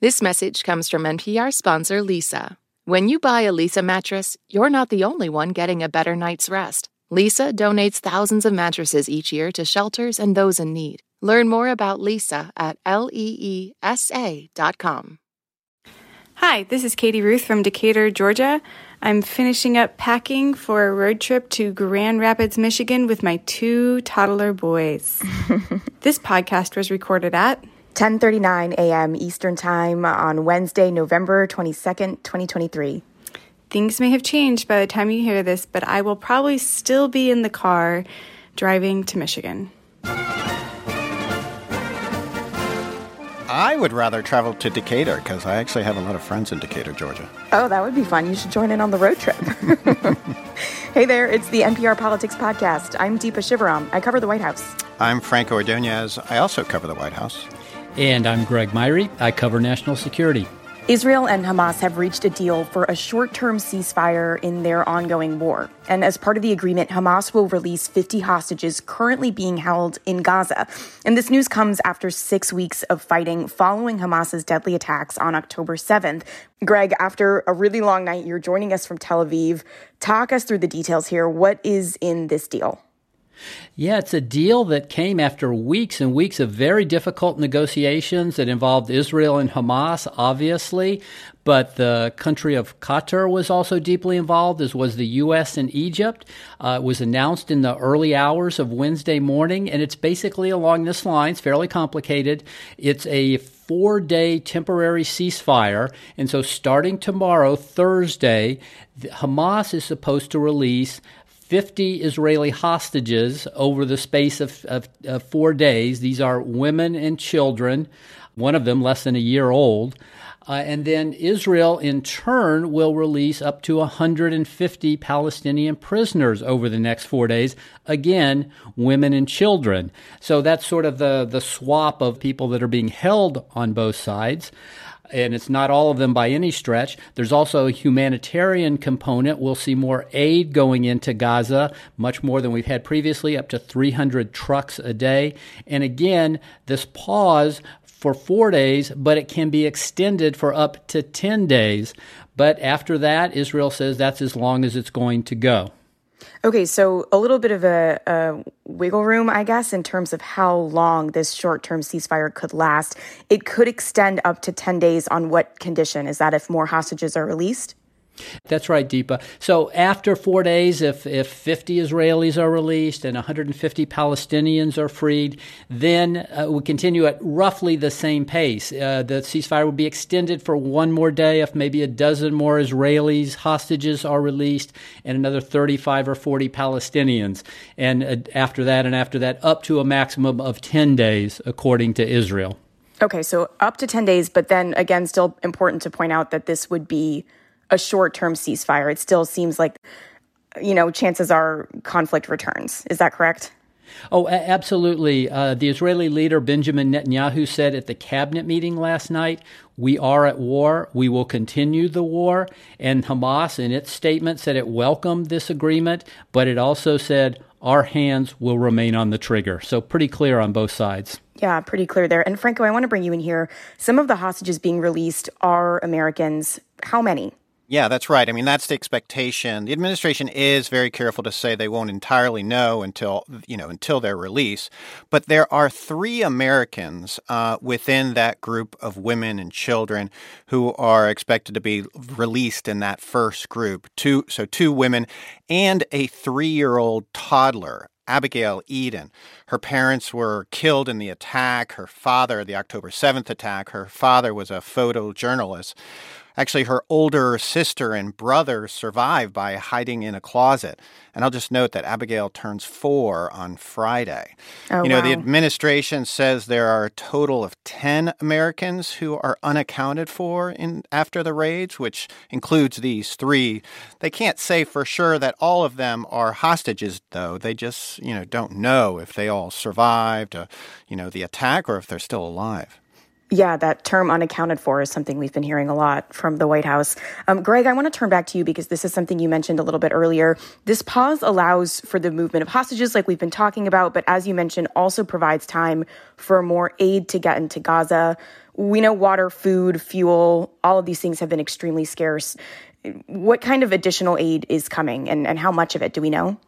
This message comes from NPR sponsor Leesa. When you buy a Leesa mattress, you're not the only one getting a better night's rest. Leesa donates thousands of mattresses each year to shelters and those in need. Learn more about Leesa at leesa.com. Hi, this is Katie Ruth from Decatur, Georgia. I'm finishing up packing for a road trip to Grand Rapids, Michigan with my two toddler boys. this podcast was recorded at 10:39 a.m. Eastern Time on Wednesday, November 22nd, 2023. Things may have changed by the time you hear this, but I will probably still be in the car driving to Michigan. I would rather travel to Decatur because I actually have a lot of friends in Decatur, Georgia. Oh, that would be fun. You should join in on the road trip. hey there, it's the NPR Politics Podcast. I'm Deepa Shivaram. I cover the White House. I'm Franco Ordoñez. I also cover the White House. And I'm Greg Myre. I cover national security. Israel and Hamas have reached a deal for a short term ceasefire in their ongoing war. And as part of the agreement, Hamas will release 50 hostages currently being held in Gaza. And this news comes after six weeks of fighting following Hamas's deadly attacks on October 7th. Greg, after a really long night, you're joining us from Tel Aviv. Talk us through the details here. What is in this deal? Yeah, it's a deal that came after weeks and weeks of very difficult negotiations that involved Israel and Hamas, obviously, but the country of Qatar was also deeply involved, as was the U.S. and Egypt. Uh, it was announced in the early hours of Wednesday morning, and it's basically along this line. It's fairly complicated. It's a four day temporary ceasefire. And so, starting tomorrow, Thursday, Hamas is supposed to release 50 Israeli hostages over the space of, of, of, four days. These are women and children, one of them less than a year old. Uh, and then Israel, in turn, will release up to 150 Palestinian prisoners over the next four days. Again, women and children. So that's sort of the, the swap of people that are being held on both sides and it's not all of them by any stretch. There's also a humanitarian component. We'll see more aid going into Gaza, much more than we've had previously, up to 300 trucks a day. And again, this pause for four days, but it can be extended for up to 10 days. But after that, Israel says that's as long as it's going to go. Okay, so a little bit of a, a, wiggle room, I guess, in terms of how long this short term ceasefire could last. It could extend up to 10 days on what condition? Is that if more hostages are released? That's right, Deepa. So after four days, if, if 50 Israelis are released and 150 Palestinians are freed, then uh, we continue at roughly the same pace. Uh, the ceasefire will be extended for one more day if maybe a dozen more Israelis hostages are released and another 35 or 40 Palestinians. And uh, after that, and after that, up to a maximum of 10 days, according to Israel. Okay, so up to 10 days, but then again, still important to point out that this would be a short term ceasefire. It still seems like, you know, chances are conflict returns. Is that correct? Oh, absolutely. Uh, the Israeli leader Benjamin Netanyahu said at the cabinet meeting last night, We are at war. We will continue the war. And Hamas, in its statement, said it welcomed this agreement, but it also said, Our hands will remain on the trigger. So, pretty clear on both sides. Yeah, pretty clear there. And Franco, I want to bring you in here. Some of the hostages being released are Americans. How many? Yeah, that's right. I mean, that's the expectation. The administration is very careful to say they won't entirely know until you know until their release. But there are three Americans uh, within that group of women and children who are expected to be released in that first group. Two, so two women and a three-year-old toddler. Abigail Edan. Her parents were killed in the attack. Her father, the October 7th attack, her father was a photojournalist. Actually, her older sister and brother survived by hiding in a closet. And I'll just note that Abigail turns four on Friday. Oh, you know, wow. the administration says there are a total of 10 Americans who are unaccounted for in after the raids, which includes these three. They can't say for sure that all of them are hostages, though. They just, you know, don't know if they all survived, uh, you know, the attack or if they're still alive. Yeah, that term unaccounted for is something we've been hearing a lot from the White House. Um, Greg, I want to turn back to you because this is something you mentioned a little bit earlier. This pause allows for the movement of hostages, like we've been talking about, but as you mentioned, also provides time for more aid to get into Gaza. We know water, food, fuel, all of these things have been extremely scarce. What kind of additional aid is coming and, and how much of it do we know?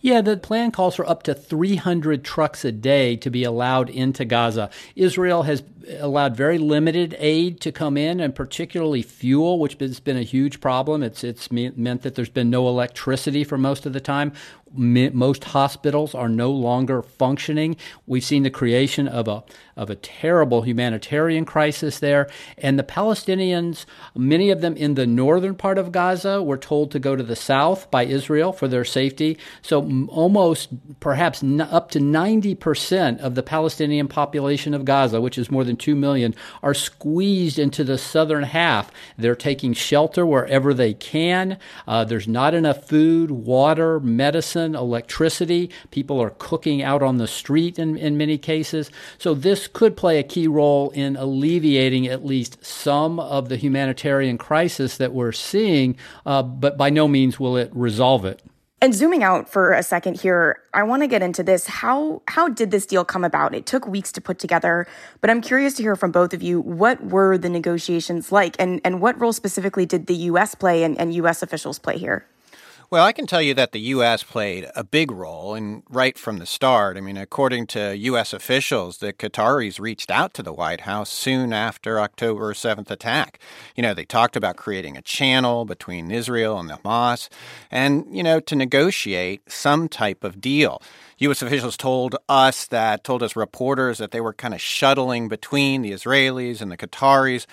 Yeah, the plan calls for up to 300 trucks a day to be allowed into Gaza. Israel has allowed very limited aid to come in, and particularly fuel, which has been a huge problem. It's it's meant that there's been no electricity for most of the time. Most hospitals are no longer functioning. We've seen the creation of a of a terrible humanitarian crisis there, and the Palestinians, many of them in the northern part of Gaza, were told to go to the south by Israel for their safety. So almost, perhaps up to ninety percent of the Palestinian population of Gaza, which is more than 2 million, are squeezed into the southern half. They're taking shelter wherever they can. Uh, there's not enough food, water, medicine, electricity. People are cooking out on the street in, in many cases. So, this could play a key role in alleviating at least some of the humanitarian crisis that we're seeing, uh, but by no means will it resolve it. And zooming out for a second here, I want to get into this. How how did this deal come about? It took weeks to put together, but I'm curious to hear from both of you. What were the negotiations like, and and what role specifically did the U.S. play and, and U.S. officials play here? Well, I can tell you that the U.S. played a big role, and right from the start. I mean, according to U.S. officials, the Qataris reached out to the White House soon after October 7th attack. You know, they talked about creating a channel between Israel and Hamas and, you know, to negotiate some type of deal. U.S. officials told us that, told us reporters that they were kind of shuttling between the Israelis and the Qataris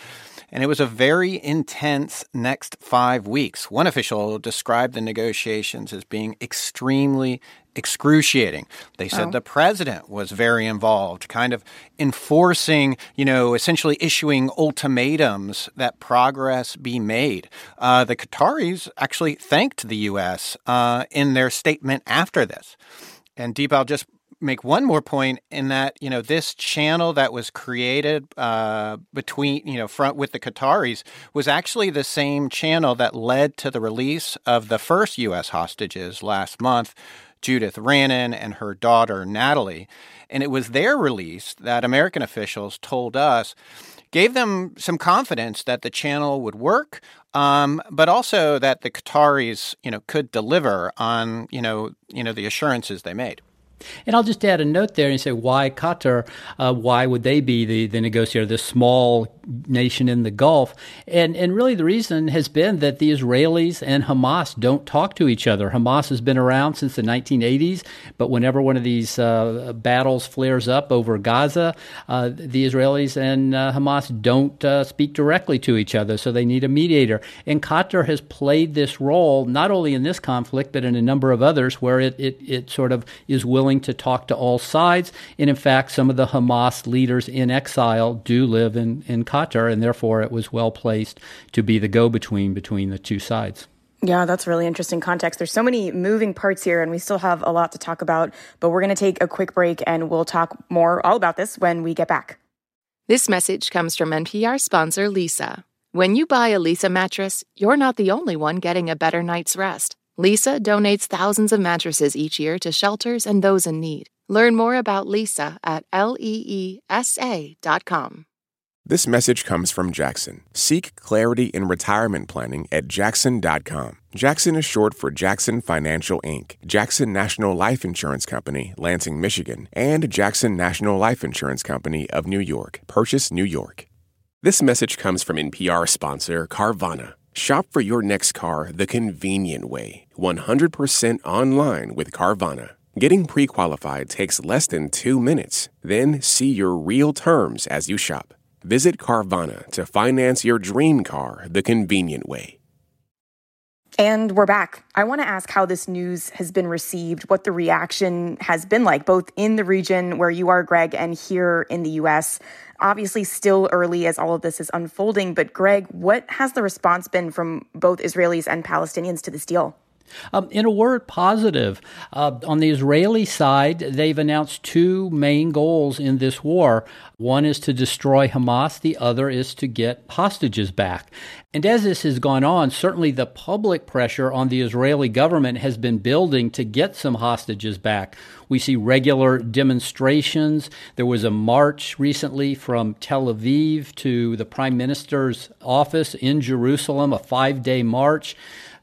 and it was a very intense next five weeks. One official described the negotiations as being extremely excruciating. They said oh. the president was very involved, kind of enforcing, you know, essentially issuing ultimatums that progress be made. Uh, the Qataris actually thanked the U.S. Uh, in their statement after this. And Deep, I'll just make one more point in that you know this channel that was created uh, between you know front with the Qataris was actually the same channel that led to the release of the first U.S. hostages last month, Judith Raanan and her daughter Natalie, and it was their release that American officials told us gave them some confidence that the channel would work, um, but also that the Qataris, you know, could deliver on, you know, you know, the assurances they made. And I'll just add a note there and say, why Qatar? Uh, why would they be the, the negotiator, this small nation in the Gulf? And, and really, the reason has been that the Israelis and Hamas don't talk to each other. Hamas has been around since the 1980s, but whenever one of these uh, battles flares up over Gaza, uh, the Israelis and uh, Hamas don't uh, speak directly to each other, so they need a mediator. And Qatar has played this role not only in this conflict, but in a number of others where it, it, it sort of is willing willing to talk to all sides. And in fact, some of the Hamas leaders in exile do live in, in Qatar, and therefore it was well placed to be the go between between the two sides. Yeah, that's really interesting context. There's so many moving parts here, and we still have a lot to talk about, but we're going to take a quick break and we'll talk more all about this when we get back. This message comes from NPR sponsor Leesa. When you buy a Leesa mattress, you're not the only one getting a better night's rest. Leesa donates thousands of mattresses each year to shelters and those in need. Learn more about Leesa at leesa.com. This message comes from Jackson. Seek clarity in retirement planning at jackson.com. Jackson is short for Jackson Financial Inc., Jackson National Life Insurance Company, Lansing, Michigan, and Jackson National Life Insurance Company of New York, Purchase, New York. This message comes from NPR sponsor Carvana. Shop for your next car the convenient way 100% online with Carvana. Getting pre qualified takes less than two minutes. Then see your real terms as you shop. Visit Carvana to finance your dream car the convenient way. And we're back. I want to ask how this news has been received, what the reaction has been like, both in the region where you are, Greg, and here in the US. Obviously, still early as all of this is unfolding. But, Greg, what has the response been from both Israelis and Palestinians to this deal? Um, in a word, positive. Uh, on the Israeli side, they've announced two main goals in this war. One is to destroy Hamas, the other is to get hostages back. And as this has gone on, certainly the public pressure on the Israeli government has been building to get some hostages back. We see regular demonstrations. There was a march recently from Tel Aviv to the prime minister's office in Jerusalem, a five day march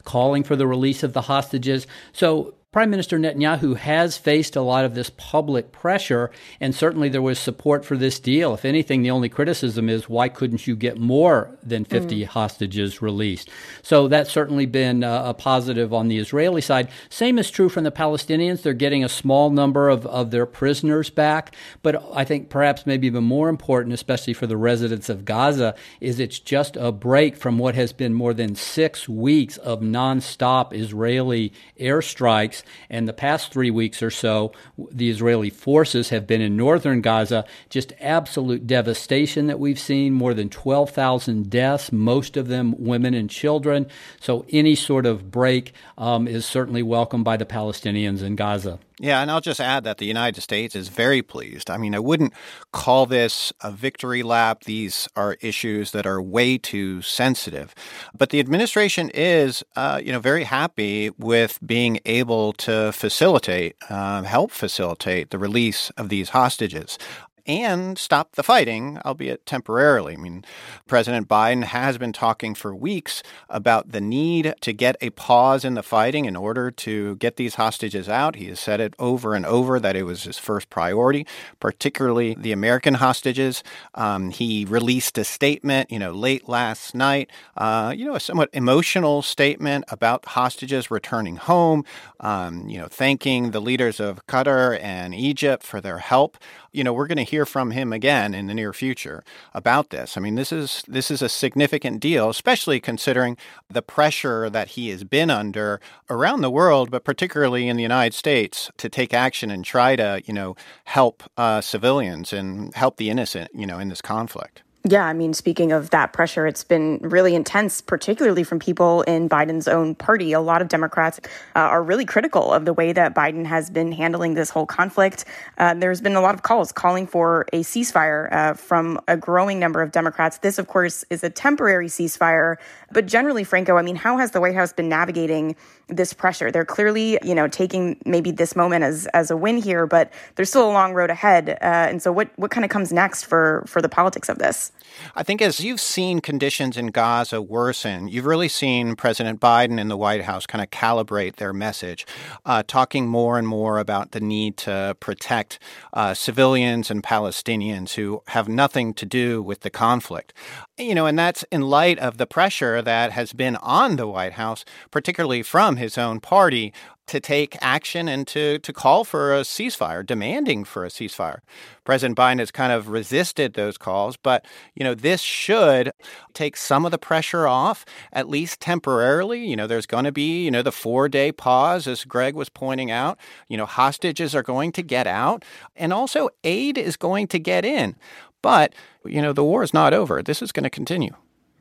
calling for the release of the hostages. So Prime Minister Netanyahu has faced a lot of this public pressure, and certainly there was support for this deal. If anything, the only criticism is why couldn't you get more than 50 mm. hostages released? So that's certainly been a positive on the Israeli side. Same is true from the Palestinians. They're getting a small number of, of their prisoners back, but I think perhaps maybe even more important, especially for the residents of Gaza, is it's just a break from what has been more than six weeks of nonstop Israeli airstrikes and the past three weeks or so, the Israeli forces have been in northern Gaza. Just absolute devastation that we've seen more than 12,000 deaths, most of them women and children. So any sort of break um, is certainly welcomed by the Palestinians in Gaza. Yeah, and I'll just add that the United States is very pleased. I mean, I wouldn't call this a victory lap. These are issues that are way too sensitive. But the administration is, uh, you know, very happy with being able to facilitate, uh, help facilitate the release of these hostages and stop the fighting, albeit temporarily. I mean, President Biden has been talking for weeks about the need to get a pause in the fighting in order to get these hostages out. He has said it over and over that it was his first priority, particularly the American hostages. Um, he released a statement, you know, late last night, uh, you know, a somewhat emotional statement about hostages returning home, um, you know, thanking the leaders of Qatar and Egypt for their help you know, we're going to hear from him again in the near future about this. I mean, this is this is a significant deal, especially considering the pressure that he has been under around the world, but particularly in the United States, to take action and try to, you know, help uh, civilians and help the innocent, you know, in this conflict. Yeah, I mean, speaking of that pressure, it's been really intense, particularly from people in Biden's own party. A lot of Democrats uh, are really critical of the way that Biden has been handling this whole conflict. Uh, there's been a lot of calls calling for a ceasefire uh, from a growing number of Democrats. This, of course, is a temporary ceasefire. But generally, Franco, I mean, how has the White House been navigating this pressure? They're clearly, you know, taking maybe this moment as as a win here, but there's still a long road ahead. Uh, and so, what what kind of comes next for for the politics of this? I think as you've seen conditions in Gaza worsen, you've really seen President Biden and the White House kind of calibrate their message, uh, talking more and more about the need to protect uh, civilians and Palestinians who have nothing to do with the conflict. You know, and that's in light of the pressure that has been on the White House, particularly from his own party, to take action and to, to call for a ceasefire, demanding for a ceasefire. President Biden has kind of resisted those calls, but you know this should take some of the pressure off, at least temporarily. You know, there's going to be you know the four day pause, as Greg was pointing out. You know, hostages are going to get out, and also aid is going to get in. But you know, the war is not over. This is going to continue.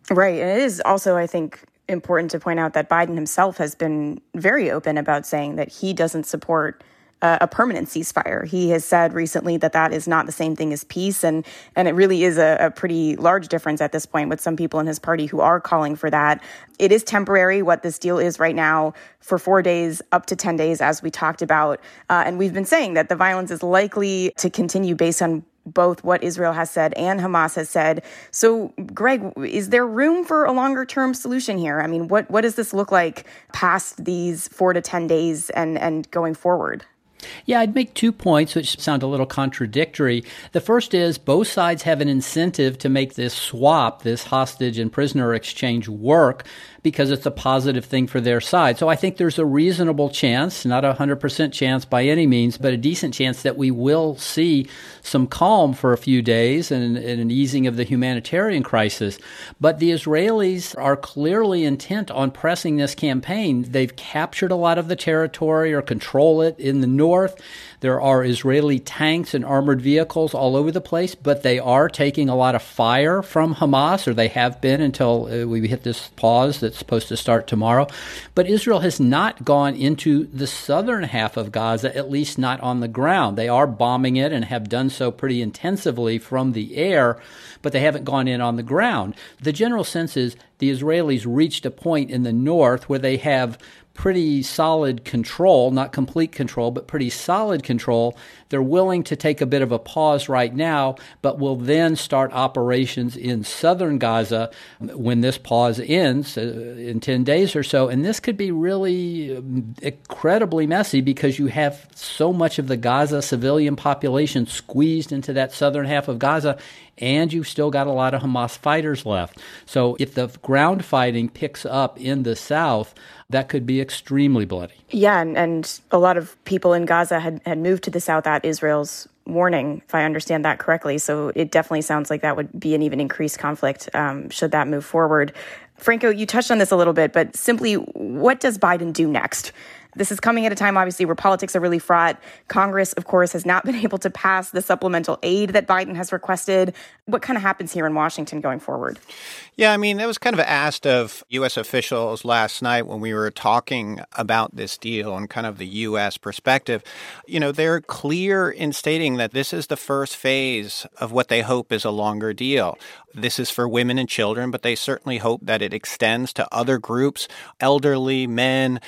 Right. And it is also, I think, important to point out that Biden himself has been very open about saying that he doesn't support uh, a permanent ceasefire. He has said recently that that is not the same thing as peace, and and it really is a, a, pretty large difference at this point with some people in his party who are calling for that. It is temporary. What this deal is right now for four days, up to ten days, as we talked about, uh, and we've been saying that the violence is likely to continue based on both what Israel has said and Hamas has said. So, Greg, is there room for a longer term solution here? I mean, what, what does this look like past these four to 10 days and, and going forward? Yeah, I'd make two points which sound a little contradictory. The first is both sides have an incentive to make this swap, this hostage and prisoner exchange work because it's a positive thing for their side. So I think there's a reasonable chance, not a 100% chance by any means, but a decent chance that we will see some calm for a few days and, and an easing of the humanitarian crisis. But the Israelis are clearly intent on pressing this campaign. They've captured a lot of the territory or control it in the north. There are Israeli tanks and armored vehicles all over the place, but they are taking a lot of fire from Hamas, or they have been until uh, we hit this pause supposed to start tomorrow. But Israel has not gone into the southern half of Gaza, at least not on the ground. They are bombing it and have done so pretty intensively from the air, but they haven't gone in on the ground. The general sense is the Israelis reached a point in the north where they have pretty solid control, not complete control, but pretty solid control. They're willing to take a bit of a pause right now, but will then start operations in southern Gaza when this pause ends uh, in 10 days or so. And this could be really um, incredibly messy because you have so much of the Gaza civilian population squeezed into that southern half of Gaza and you've still got a lot of Hamas fighters left. So if the ground fighting picks up in the south, that could be extremely bloody. Yeah, and, and a lot of people in Gaza had, had moved to the south at Israel's warning, if I understand that correctly. So it definitely sounds like that would be an even increased conflict um, should that move forward. Franco, you touched on this a little bit, but simply, what does Biden do next? This is coming at a time, obviously, where politics are really fraught. Congress, of course, has not been able to pass the supplemental aid that Biden has requested. What kind of happens here in Washington going forward? Yeah, I mean, that was kind of asked of U.S. officials last night when we were talking about this deal and kind of the U.S. perspective. You know, they're clear in stating that this is the first phase of what they hope is a longer deal. This is for women and children, but they certainly hope that it extends to other groups, elderly, men.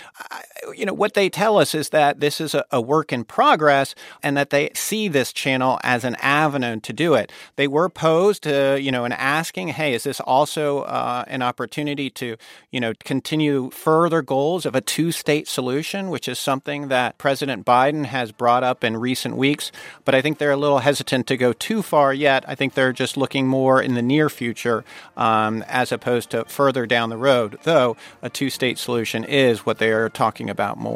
You know, what they tell us is that this is a, a work in progress and that they see this channel as an avenue to do it. They were posed to, you know, and asking, hey, is this also uh, an opportunity to, you know, continue further goals of a two state solution, which is something that President Biden has brought up in recent weeks. But I think they're a little hesitant to go too far yet. I think they're just looking more in the near future um, as opposed to further down the road, though a two state solution is what they are talking about more.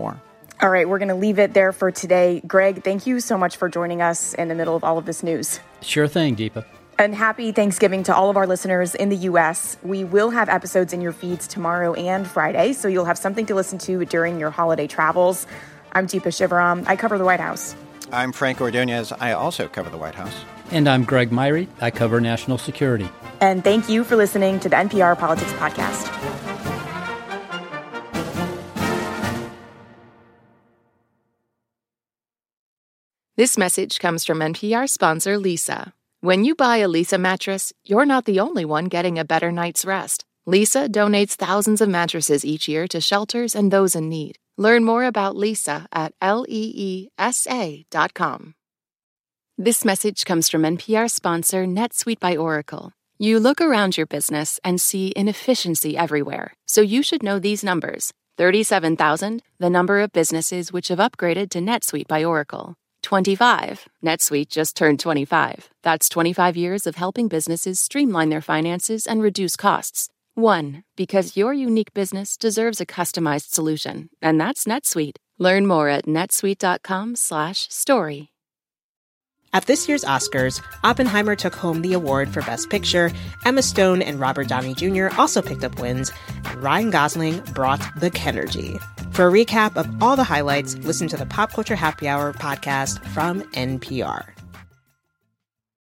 All right, we're going to leave it there for today. Greg, thank you so much for joining us in the middle of all of this news. Sure thing, Deepa. And happy Thanksgiving to all of our listeners in the U.S. We will have episodes in your feeds tomorrow and Friday, so you'll have something to listen to during your holiday travels. I'm Deepa Shivaram. I cover the White House. I'm Frank Ordoñez. I also cover the White House. And I'm Greg Myre. I cover national security. And thank you for listening to the NPR Politics Podcast. This message comes from NPR sponsor Leesa. When you buy a Leesa mattress, you're not the only one getting a better night's rest. Leesa donates thousands of mattresses each year to shelters and those in need. Learn more about Leesa at leesa.com. This message comes from NPR sponsor NetSuite by Oracle. You look around your business and see inefficiency everywhere, so you should know these numbers 37,000, the number of businesses which have upgraded to NetSuite by Oracle. 25. NetSuite just turned 25. That's 25 years of helping businesses streamline their finances and reduce costs. 1. Because your unique business deserves a customized solution, and that's NetSuite. Learn more at netsuite.com/story. At this year's Oscars, Oppenheimer took home the award for Best Picture. Emma Stone and Robert Downey Jr. also picked up wins, and Ryan Gosling brought the Kenergy. For a recap of all the highlights, listen to the Pop Culture Happy Hour podcast from NPR.